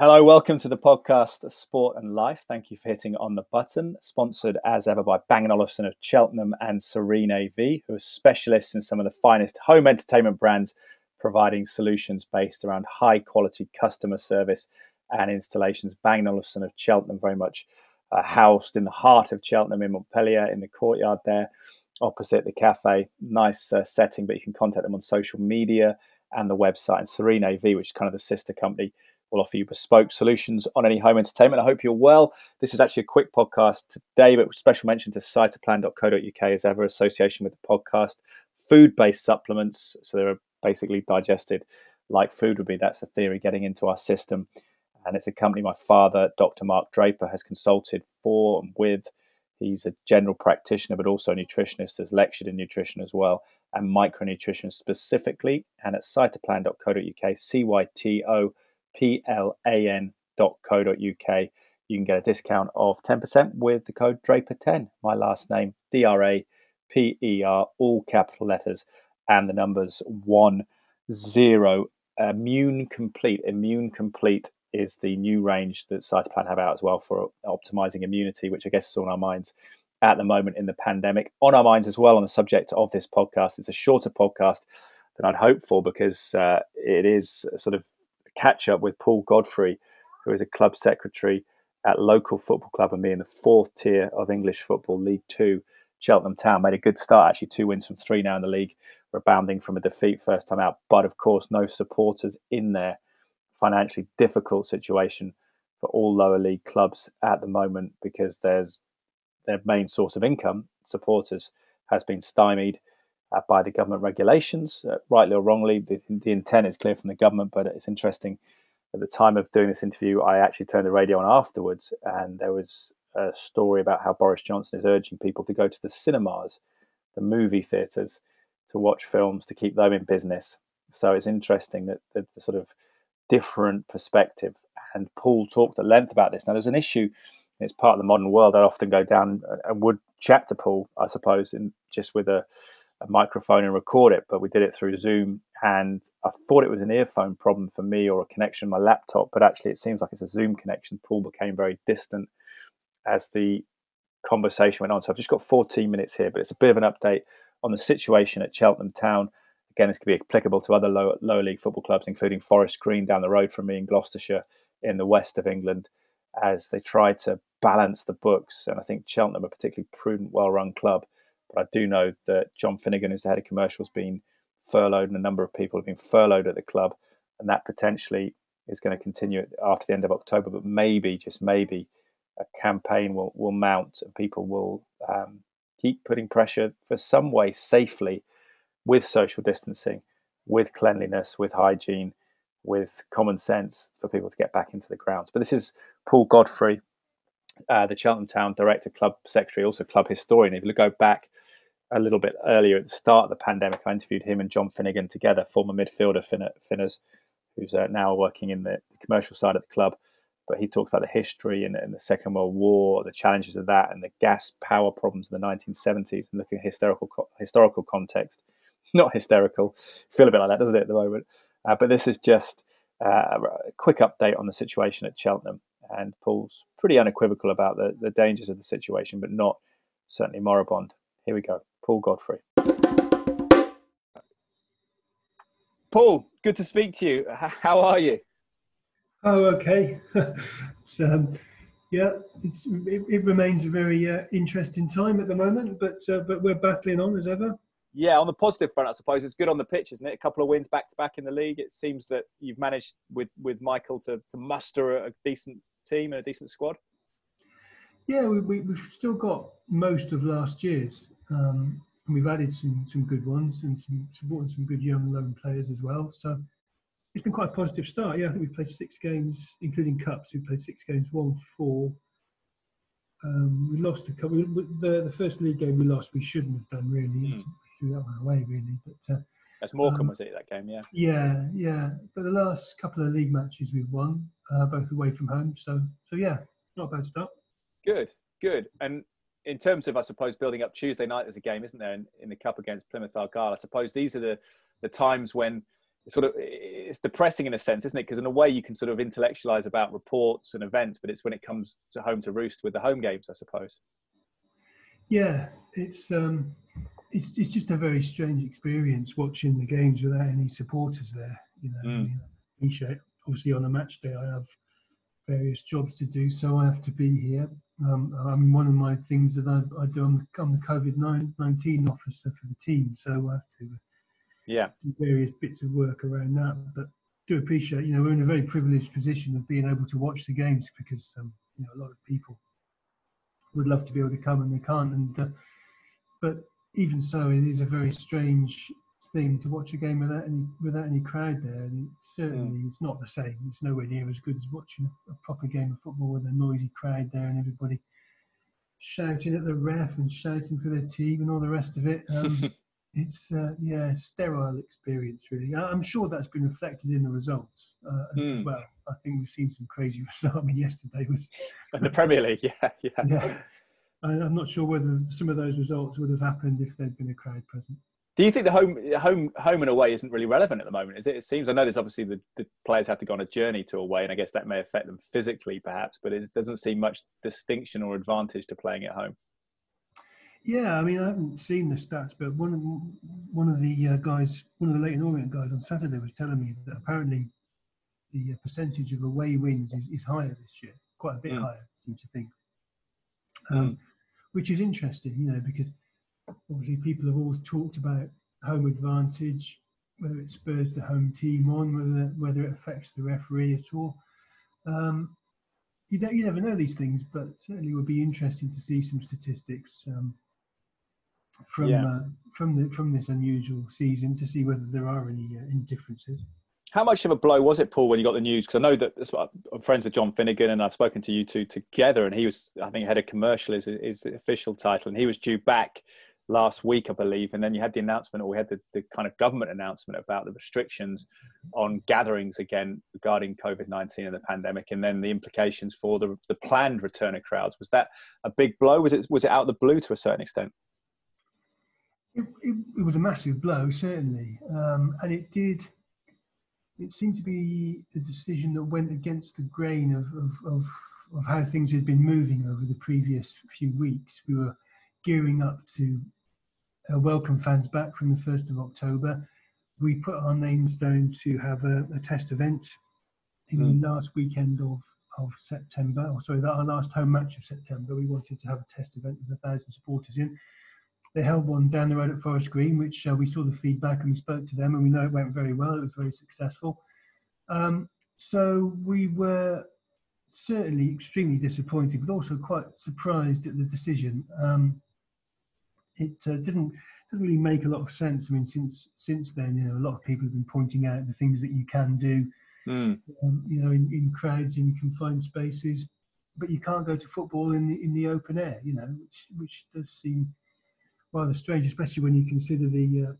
Hello, welcome to the podcast Sport and Life. Thank you for hitting on the button. Sponsored as ever by Bang & Olufsen of Cheltenham and Serene AV, who are specialists in some of the finest home entertainment brands, providing solutions based around high quality customer service and installations. Bang & Olufsen of Cheltenham, very much uh, housed in the heart of Cheltenham in Montpellier, in the courtyard there, opposite the cafe. Nice uh, setting, but you can contact them on social media and the website. And Serene AV, which is kind of the sister company We'll offer you bespoke solutions on any home entertainment. I hope you're well. This is actually a quick podcast today, but special mention to cytoplan.co.uk as ever, association with the podcast. Food based supplements, so they're basically digested like food would be. That's the theory getting into our system. And it's a company my father, Dr. Mark Draper, has consulted for and with. He's a general practitioner, but also a nutritionist, has lectured in nutrition as well, and micronutrition specifically. And at cytoplan.co.uk, C Y T O plan.co.uk. You can get a discount of 10% with the code Draper10, my last name, D R A P E R, all capital letters, and the numbers 1 0. Immune Complete. Immune Complete is the new range that Cytoplan have out as well for optimizing immunity, which I guess is on our minds at the moment in the pandemic. On our minds as well on the subject of this podcast. It's a shorter podcast than I'd hoped for because uh, it is sort of catch up with Paul Godfrey, who is a club secretary at local football club and me in the fourth tier of English football, League Two. Cheltenham Town made a good start, actually, two wins from three now in the league, rebounding from a defeat first time out. But of course, no supporters in there. Financially difficult situation for all lower league clubs at the moment because there's their main source of income, supporters, has been stymied uh, by the government regulations, uh, rightly or wrongly. The, the, intent is clear from the government, but it's interesting. At the time of doing this interview, I actually turned the radio on afterwards, and there was a story about how Boris Johnson is urging people to go to the cinemas, the movie theatres, to watch films to keep them in business. So it's interesting that the, the sort of different perspective. And Paul talked at length about this. Now, there's an issue it's part of the modern world. I often go down and would chat to Paul, I suppose, in just with a a microphone and record it, but we did it through Zoom. And I thought it was an earphone problem for me or a connection my laptop, but actually it seems like it's a Zoom connection. Paul became very distant as the conversation went on. So I've just got 14 minutes here, but it's a bit of an update on the situation at Cheltenham Town. Again, this could be applicable to other lower, lower league football clubs, including Forest Green down the road from me in Gloucestershire in the west of England, as they try to balance the books. And I think Cheltenham, a particularly prudent, well run club, but I do know that John Finnegan, who's the head of commercial, has been furloughed, and a number of people have been furloughed at the club, and that potentially is going to continue after the end of October. But maybe, just maybe, a campaign will will mount, and people will um, keep putting pressure for some way safely, with social distancing, with cleanliness, with hygiene, with common sense for people to get back into the grounds. But this is Paul Godfrey, uh, the Cheltenham Town director, club secretary, also club historian. If you go back a little bit earlier at the start of the pandemic, I interviewed him and John Finnegan together, former midfielder Finners, who's uh, now working in the, commercial side of the club. But he talked about the history and, and, the Second World War, the challenges of that, and the gas power problems in the 1970s, and looking at historical historical context. Not hysterical, feel a bit like that, doesn't it, at the moment? Uh, but this is just uh, a quick update on the situation at Cheltenham. And Paul's pretty unequivocal about the, the dangers of the situation, but not certainly moribund. Here we go. Paul Godfrey. Paul, good to speak to you. How are you? Oh, okay. um, yeah, it's, it, it, remains a very uh, interesting time at the moment, but uh, but we're battling on as ever. Yeah, on the positive front, I suppose it's good on the pitch, isn't it? A couple of wins back to back in the league. It seems that you've managed with with Michael to to muster a decent team and a decent squad. Yeah, we, we, have still got most of last year's. Um, and we've added some some good ones and some supporting some good young loan players as well. So it's been quite a positive start. Yeah, I think we've played six games, including cups. We played six games, won four. Um, we lost a couple. The the first league game we lost, we shouldn't have done really. Mm. Threw that one away really, but. Uh, that's Morecambe, um, was it that game? Yeah. Yeah, yeah. But the last couple of league matches we've won, uh, both away from home. So, so yeah, not a bad start. Good, good. And in terms of, I suppose, building up Tuesday night as a game, isn't there, in, in, the cup against Plymouth Argyle? I suppose these are the, the times when sort of it's depressing in a sense, isn't it? Because in a way you can sort of intellectualize about reports and events, but it's when it comes to home to roost with the home games, I suppose. Yeah, it's um, it's it's just a very strange experience watching the games without any supporters there. You know, mm. I mean, obviously on a match day I have various jobs to do, so I have to be here. Um, I mean, one of my things that I, I do, I'm, I'm the COVID nineteen officer for the team, so I have to yeah do various bits of work around that. But do appreciate, you know, we're in a very privileged position of being able to watch the games because um, you know a lot of people would love to be able to come and they can't. And uh, but even so, it is a very strange thing to watch a game without any without any crowd there, and certainly mm. it's not the same. It's nowhere near as good as watching a, proper game of football with a noisy crowd there and everybody shouting at the ref and shouting for their team and all the rest of it. Um, it's uh, yeah, sterile experience really. I'm sure that's been reflected in the results uh, mm. as well. I think we've seen some crazy results. I mean, yesterday was in the Premier League. Yeah, yeah. yeah. I'm not sure whether some of those results would have happened if there'd been a crowd present. Do you think the home, home, home and away isn't really relevant at the moment? Is it? It seems. I know there's obviously the, the players have to go on a journey to away, and I guess that may affect them physically, perhaps. But it doesn't seem much distinction or advantage to playing at home. Yeah, I mean, I haven't seen the stats, but one of one of the uh, guys, one of the Leyton Orient guys on Saturday was telling me that apparently the uh, percentage of away wins is, is higher this year, quite a bit mm. higher, I seem to think. Um, mm. Which is interesting, you know, because obviously people have always talked about home advantage, whether it spurs the home team on, whether whether it affects the referee at all. Um, you don't, you never know these things, but certainly would be interesting to see some statistics um, from yeah. uh, from the from this unusual season to see whether there are any uh, any differences. How much of a blow was it, Paul, when you got the news? Because I know that I'm friends with John Finnegan, and I've spoken to you two together, and he was, I think, head of commercial is his official title, and he was due back last week, I believe, and then you had the announcement, or we had the, the kind of government announcement about the restrictions on gatherings again regarding COVID nineteen and the pandemic, and then the implications for the the planned return of crowds. Was that a big blow? Was it was it out the blue to a certain extent? It, it, it was a massive blow, certainly, um, and it did. It seemed to be a decision that went against the grain of, of, of, of how things had been moving over the previous few weeks. We were gearing up to uh, welcome fans back from the 1st of October. We put our names down to have a, a test event in mm. the last weekend of, of September, or sorry, our last home match of September. We wanted to have a test event with a thousand supporters in. They held one down the road at Forest Green, which uh, we saw the feedback and we spoke to them, and we know it went very well. It was very successful. Um, so we were certainly extremely disappointed, but also quite surprised at the decision. Um, it uh, doesn't doesn't really make a lot of sense. I mean, since since then, you know, a lot of people have been pointing out the things that you can do, mm. um, you know, in, in crowds in confined spaces, but you can't go to football in the in the open air. You know, which which does seem rather strange, especially when you consider the uh,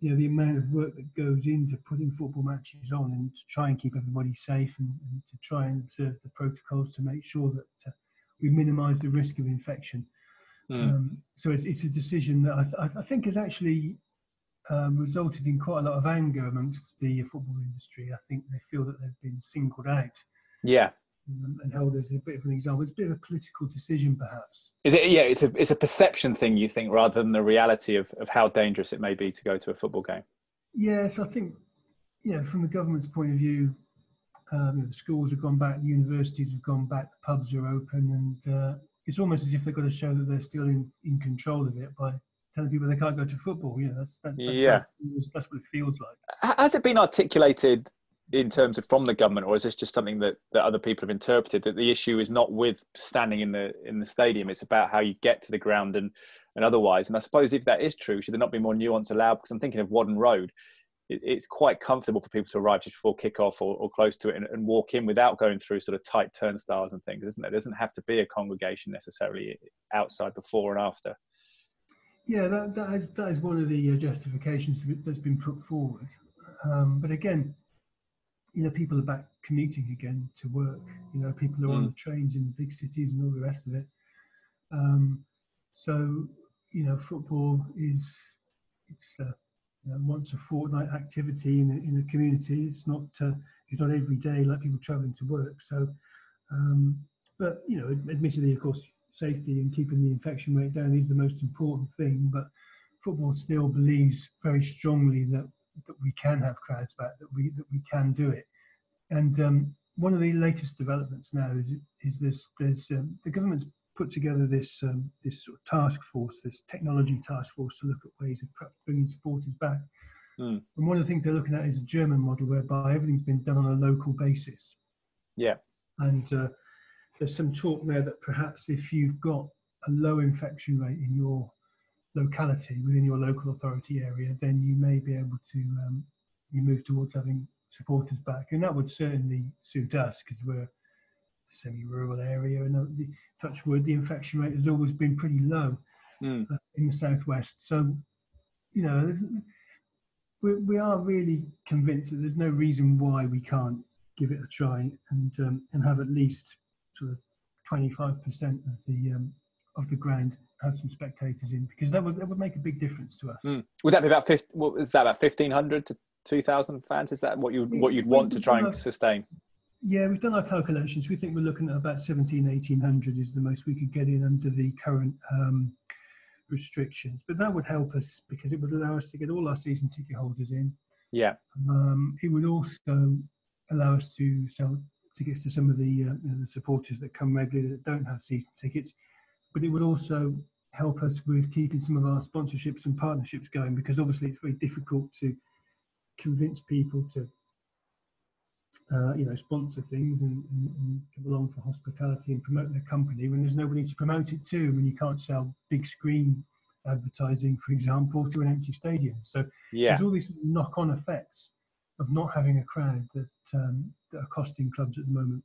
you know the amount of work that goes into putting football matches on and to try and keep everybody safe and, and to try and observe the protocols to make sure that uh, we minimise the risk of infection. Mm. Um, so it's, it's, a decision that I, th- I think has actually um, resulted in quite a lot of anger amongst the football industry. I think they feel that they've been singled out. Yeah. Um, and held as a bit of an example. It's a bit of a political decision, perhaps. Is it? Yeah, it's a it's a perception thing. You think rather than the reality of, of how dangerous it may be to go to a football game. Yes, I think. Yeah, from the government's point of view, um, you know, the schools have gone back, the universities have gone back, the pubs are open, and uh, it's almost as if they've got to show that they're still in, in control of it by telling people they can't go to football. Yeah, that's, that, that's yeah. that's what it feels like. Has it been articulated in terms of from the government, or is this just something that, that other people have interpreted that the issue is not with standing in the in the stadium? It's about how you get to the ground and and otherwise. And I suppose if that is true, should there not be more nuance allowed? Because I'm thinking of Whaddon Road it, it's quite comfortable for people to arrive just before kickoff or, or close to it and, and, walk in without going through sort of tight turnstiles and things, isn't it? There doesn't have to be a congregation necessarily outside before and after. Yeah, that, that, is, that is one of the uh, justifications that's been put forward. Um, but again, you know, people are back commuting again to work. You know, people are mm. on the trains in the big cities and all the rest of it. Um, so, you know, football is it's uh, once a fortnight activity in a, in a community. It's not uh, it's not every day like people travelling to work. So, um, but you know, admittedly, of course, safety and keeping the infection rate down is the most important thing. But football still believes very strongly that that we can have crowds back, that we that we can do it. And um, one of the latest developments now is is this there's um, the government's put together this um, this sort of task force, this technology task force to look at ways of bringing supporters back. Mm. And one of the things they're looking at is a German model whereby everything's been done on a local basis. Yeah. And uh, there's some talk there that perhaps if you've got a low infection rate in your locality within your local authority area, then you may be able to um, you move towards having supporters back, and that would certainly suit us because we're semi-rural area, and uh, the, touch wood, the infection rate has always been pretty low mm. uh, in the southwest. So, you know, we, we are really convinced that there's no reason why we can't give it a try and um, and have at least sort of 25% of the um, of the ground have some spectators in because that would that would make a big difference to us. Mm. Would that be about 50, what is that about 1500 to 2000 fans? Is that what you what you'd want to try and sustain? Yeah, we've done our calculations. We think we're looking at about 17, 1800 is the most we could get in under the current um, restrictions. But that would help us because it would allow us to get all our season ticket holders in. Yeah. Um, it would also allow us to sell tickets to some of the, uh, the supporters that come regularly that don't have season tickets. But it would also help us with keeping some of our sponsorships and partnerships going because obviously it's very difficult to convince people to uh, you know sponsor things and, and, and, come along for hospitality and promote their company when there's nobody to promote it to when you can't sell big screen advertising for example to an empty stadium so yeah. there's all these knock-on effects of not having a crowd that, um, that are costing clubs at the moment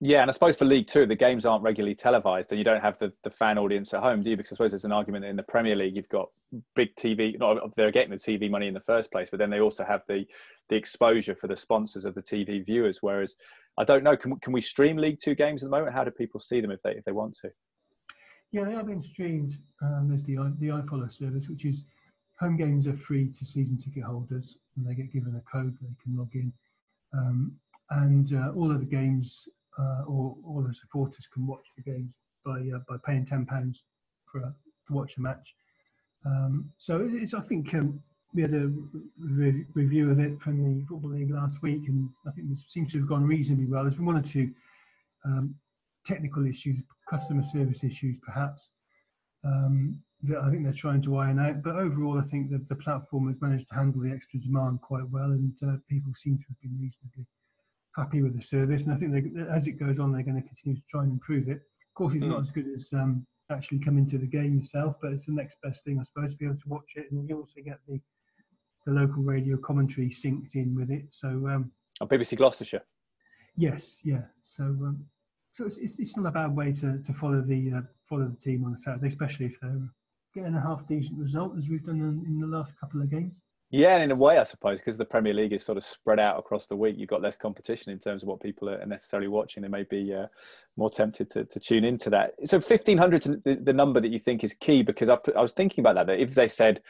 yeah, and I suppose for League Two, the games aren't regularly televised, and you don't have the, the fan audience at home, do you? Because I suppose there's an argument in the Premier League, you've got big TV. Not they're getting the TV money in the first place, but then they also have the the exposure for the sponsors of the TV viewers. Whereas I don't know, can can we stream League Two games at the moment? How do people see them if they if they want to? Yeah, they are being streamed. Um, there's the the iFollow service, which is home games are free to season ticket holders, and they get given a code they can log in. Um, and uh, all of the games uh, or all the supporters can watch the games by uh, by paying ten pounds for a, to watch a match. Um, so it's I think um, we had a re- review of it from the football league last week, and I think this seems to have gone reasonably well. There's been one or two um, technical issues, customer service issues, perhaps. Um, that I think they're trying to iron out, but overall, I think that the platform has managed to handle the extra demand quite well, and uh, people seem to have been reasonably happy with the service, and I think they, as it goes on, they're going to continue to try and improve it. Of course, it's mm. not as good as um, actually coming to the game yourself, but it's the next best thing, I suppose, to be able to watch it, and you also get the the local radio commentary synced in with it. So, um, oh, BBC Gloucestershire. Yes, yeah. So, um, so it's, it's, it's not a bad way to, to follow the uh, follow the team on a Saturday, especially if they're getting a half decent result as we've done in, in the last couple of games. Yeah, in a way, I suppose, because the Premier League is sort of spread out across the week. You've got less competition in terms of what people are necessarily watching. They may be uh, more tempted to, to tune into that. So, fifteen hundred, the, the number that you think is key, because I, I was thinking about that. That if they said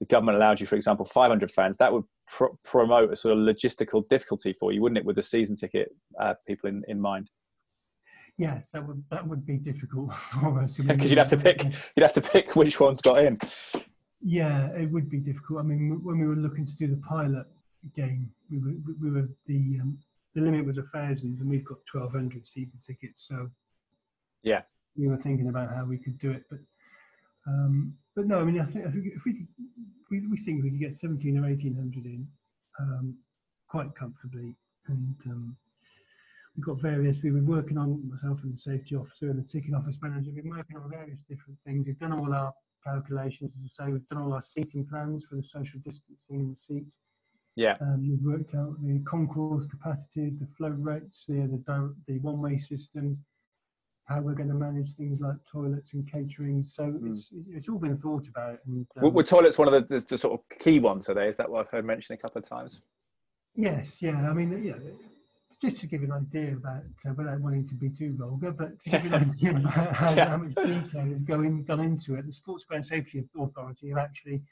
the government allowed you, for example, five hundred fans, that would pr- promote a sort of logistical difficulty for you, wouldn't it, with the season ticket uh, people in, in mind? Yes, that would that would be difficult for us because you'd have to pick you'd have to pick which ones got in. Yeah, it would be difficult. I mean, when we were looking to do the pilot game, we were, we were the um, the limit was a thousand, and we've got twelve hundred season tickets. So yeah, we were thinking about how we could do it, but um, but no, I mean, I think, I think if we, could, we we think we could get seventeen or eighteen hundred in um, quite comfortably, and um, we've got various. We've been working on myself and the safety officer and the ticket office manager. We've been working on various different things. We've done all our calculations. As I say, we've done all our seating plans for the social distancing in the seats. Yeah. Um, we've worked out the concourse capacities, the flow rates, the the, the one way systems, how we're going to manage things like toilets and catering. So mm. it's it's all been thought about. And, um, were, toilets one of the, the, the, sort of key ones? Are they? Is that what I've heard mentioned a couple of times? Yes. Yeah. I mean, yeah just to give you an idea about, uh, without wanting to be too vulgar, but to give you an idea about how, yeah. how much detail has going, gone into it, the Sports Ground Safety Authority have actually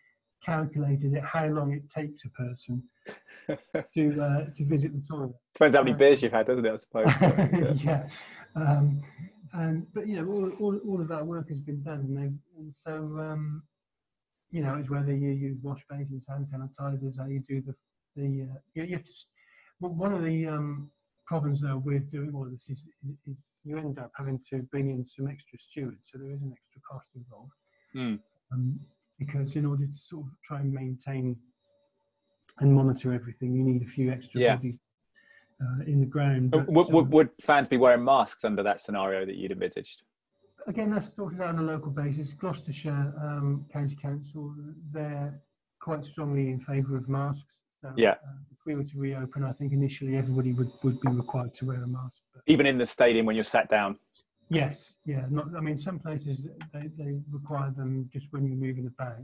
calculated it how long it takes a person to uh, to visit the toilet. Depends how many beers you've had, doesn't it? I suppose. yeah. yeah. Um, and but you know, all, all, all of that work has been done, and, and so um, you know, it's whether you use wash basins, hand sanitizers, how you do the the uh, you, you have to. One of the um, problems though with doing all this is, is you end up having to bring in some extra stewards, so there is an extra cost involved. Mm. Um, because in order to sort of try and maintain and monitor everything, you need a few extra yeah. bodies uh, in the ground. But, would, would, would, fans be wearing masks under that scenario that you'd envisaged? Again, that's sorted out on a local basis. Gloucestershire um, County Council, they're quite strongly in favour of masks. So, yeah. Uh, if we were to reopen, I think initially everybody would, would be required to wear a mask. But... Even in the stadium when you're sat down? Yes, yeah. Not, I mean, some places they, they require them just when you're moving about.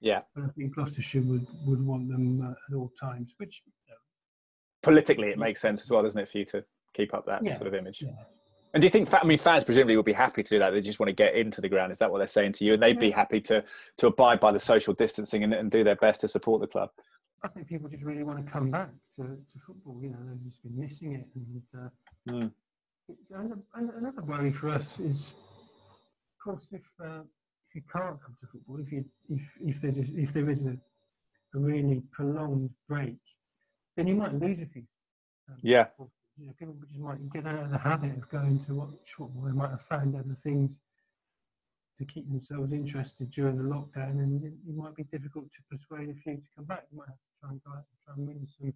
Yeah. But I think Gloucestershire would, would want them uh, at all times, which. Politically, it makes sense as well, doesn't it, for you to keep up that yeah. sort of image? Yeah. And do you think, I mean, fans presumably would be happy to do that? They just want to get into the ground. Is that what they're saying to you? And they'd be happy to to abide by the social distancing and, and do their best to support the club. I think people just really want to come back to, to football. You know, they've just been missing it. And uh, mm. another, another worry for us is, of course, if uh, if you can't come to football, if you if if there's a, if there is a, a really prolonged break, then you might lose a few. Um, yeah. You know, people just might get out of the habit of going to watch football. They might have found other things to keep themselves interested during the lockdown, and it, it, might be difficult to persuade a few to come back. You might have to try and go out and try and win some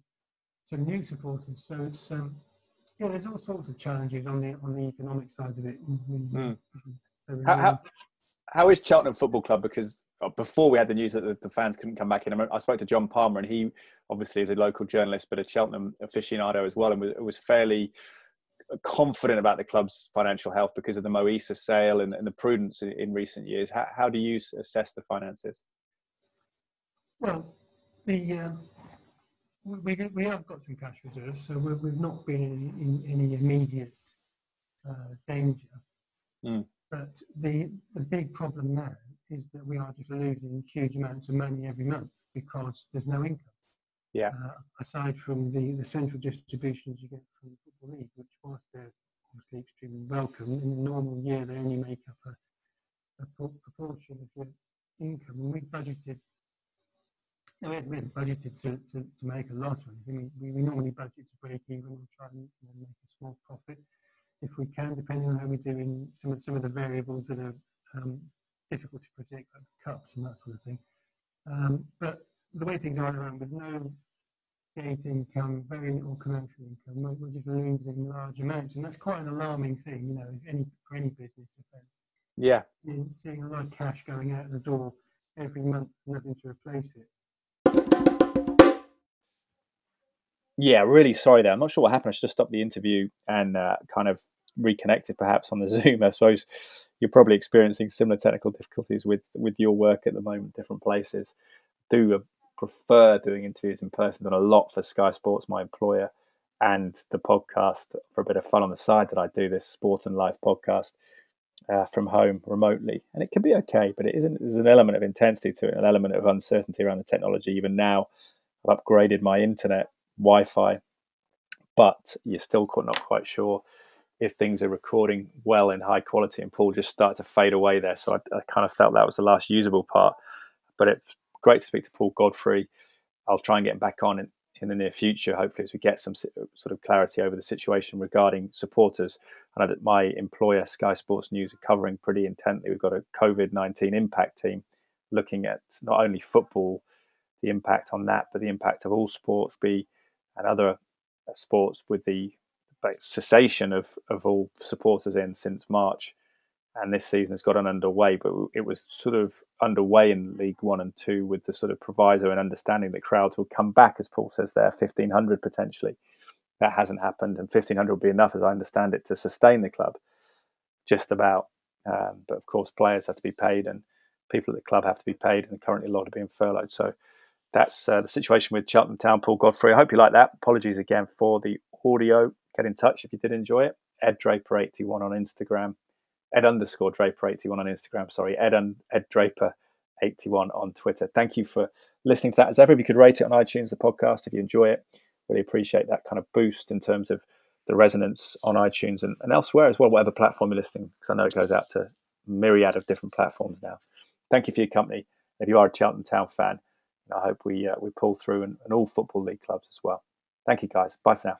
some new supporters. So it's um, yeah, there's all sorts of challenges on the on the economic side of it. Mm. How, how, how is Cheltenham Football Club? Because uh, before we had the news that the, the fans couldn't come back in, I spoke to John Palmer, and he obviously is a local journalist, but a Cheltenham aficionado as well, and was, was fairly confident about the club's financial health because of the Mo Eisa sale and, and the prudence in, in, recent years. How, how, do you assess the finances? Well, the uh, we, we have got some cash reserves, so we have not been in, in any immediate uh, danger. Mm. But the, the big problem now is that we are just losing huge amounts of money every month because there's no income. Yeah. Uh, aside from the, the central distributions you get from the Football League, which, whilst they're obviously extremely welcome, in a normal year they only make up a, a proportion of your income. And we budgeted, we hadn't budgeted to, to, to make a loss anything. We, we normally budget to break even or try and make a small profit if we can, depending on how we do in some of, some of the variables that are um, difficult to predict, like cups and that sort of thing. Um, but the way things are around with no gate income, very little commercial income, we're, just losing large amounts, and that's quite an alarming thing, you know, any for any business. Yeah, seeing a lot of cash going out the door every month, nothing to replace it. Yeah, really sorry there. I'm not sure what happened. I should have stopped the interview and uh, kind of reconnected perhaps on the Zoom. I suppose you're probably experiencing similar technical difficulties with with your work at the moment, different places. Do uh, prefer doing interviews in person. Done a lot for Sky Sports, my employer, and the podcast for a bit of fun on the side that I do this Sport and Life podcast uh, from home remotely, and it can be okay. But it isn't. There's an element of intensity to it, an element of uncertainty around the technology. Even now, I've upgraded my internet Wi-Fi, but you're still not quite sure if things are recording well in high quality. And Paul just started to fade away there, so I, I kind of felt that was the last usable part. But it's great to speak to Paul Godfrey. I'll try and get him back on in, in the near future, hopefully, as we get some sort of clarity over the situation regarding supporters. I know that my employer, Sky Sports News, are covering pretty intently. We've got a COVID 19 impact team looking at not only football, the impact on that, but the impact of all sports, be and other uh, sports with the cessation of, of all supporters in since March. And this season has gotten underway, but it was sort of underway in League One and Two with the sort of proviso and understanding that crowds will come back, as Paul says there, 1,500 potentially. That hasn't happened, and 1,500 will be enough, as I understand it, to sustain the club, just about. Um, but of course, players have to be paid, and people at the club have to be paid, and currently a lot are being furloughed. So that's uh, the situation with Cheltenham Town, Paul Godfrey. I hope you like that. Apologies again for the audio. Get in touch if you did enjoy it. Ed Draper81 on Instagram. Ed underscore Draper81 on Instagram. Sorry, Ed, un, Ed Draper 81 on Twitter. Thank you for listening to that. As ever, if you could rate it on iTunes, the podcast, if you enjoy it, really appreciate that kind of boost in terms of the resonance on iTunes and, and elsewhere as well, whatever platform you're listening, because I know it goes out to myriad of different platforms now. Thank you for your company. If you are a Cheltenham Town fan, I hope we uh, we pull through and, and all football league clubs as well. Thank you, guys. Bye for now.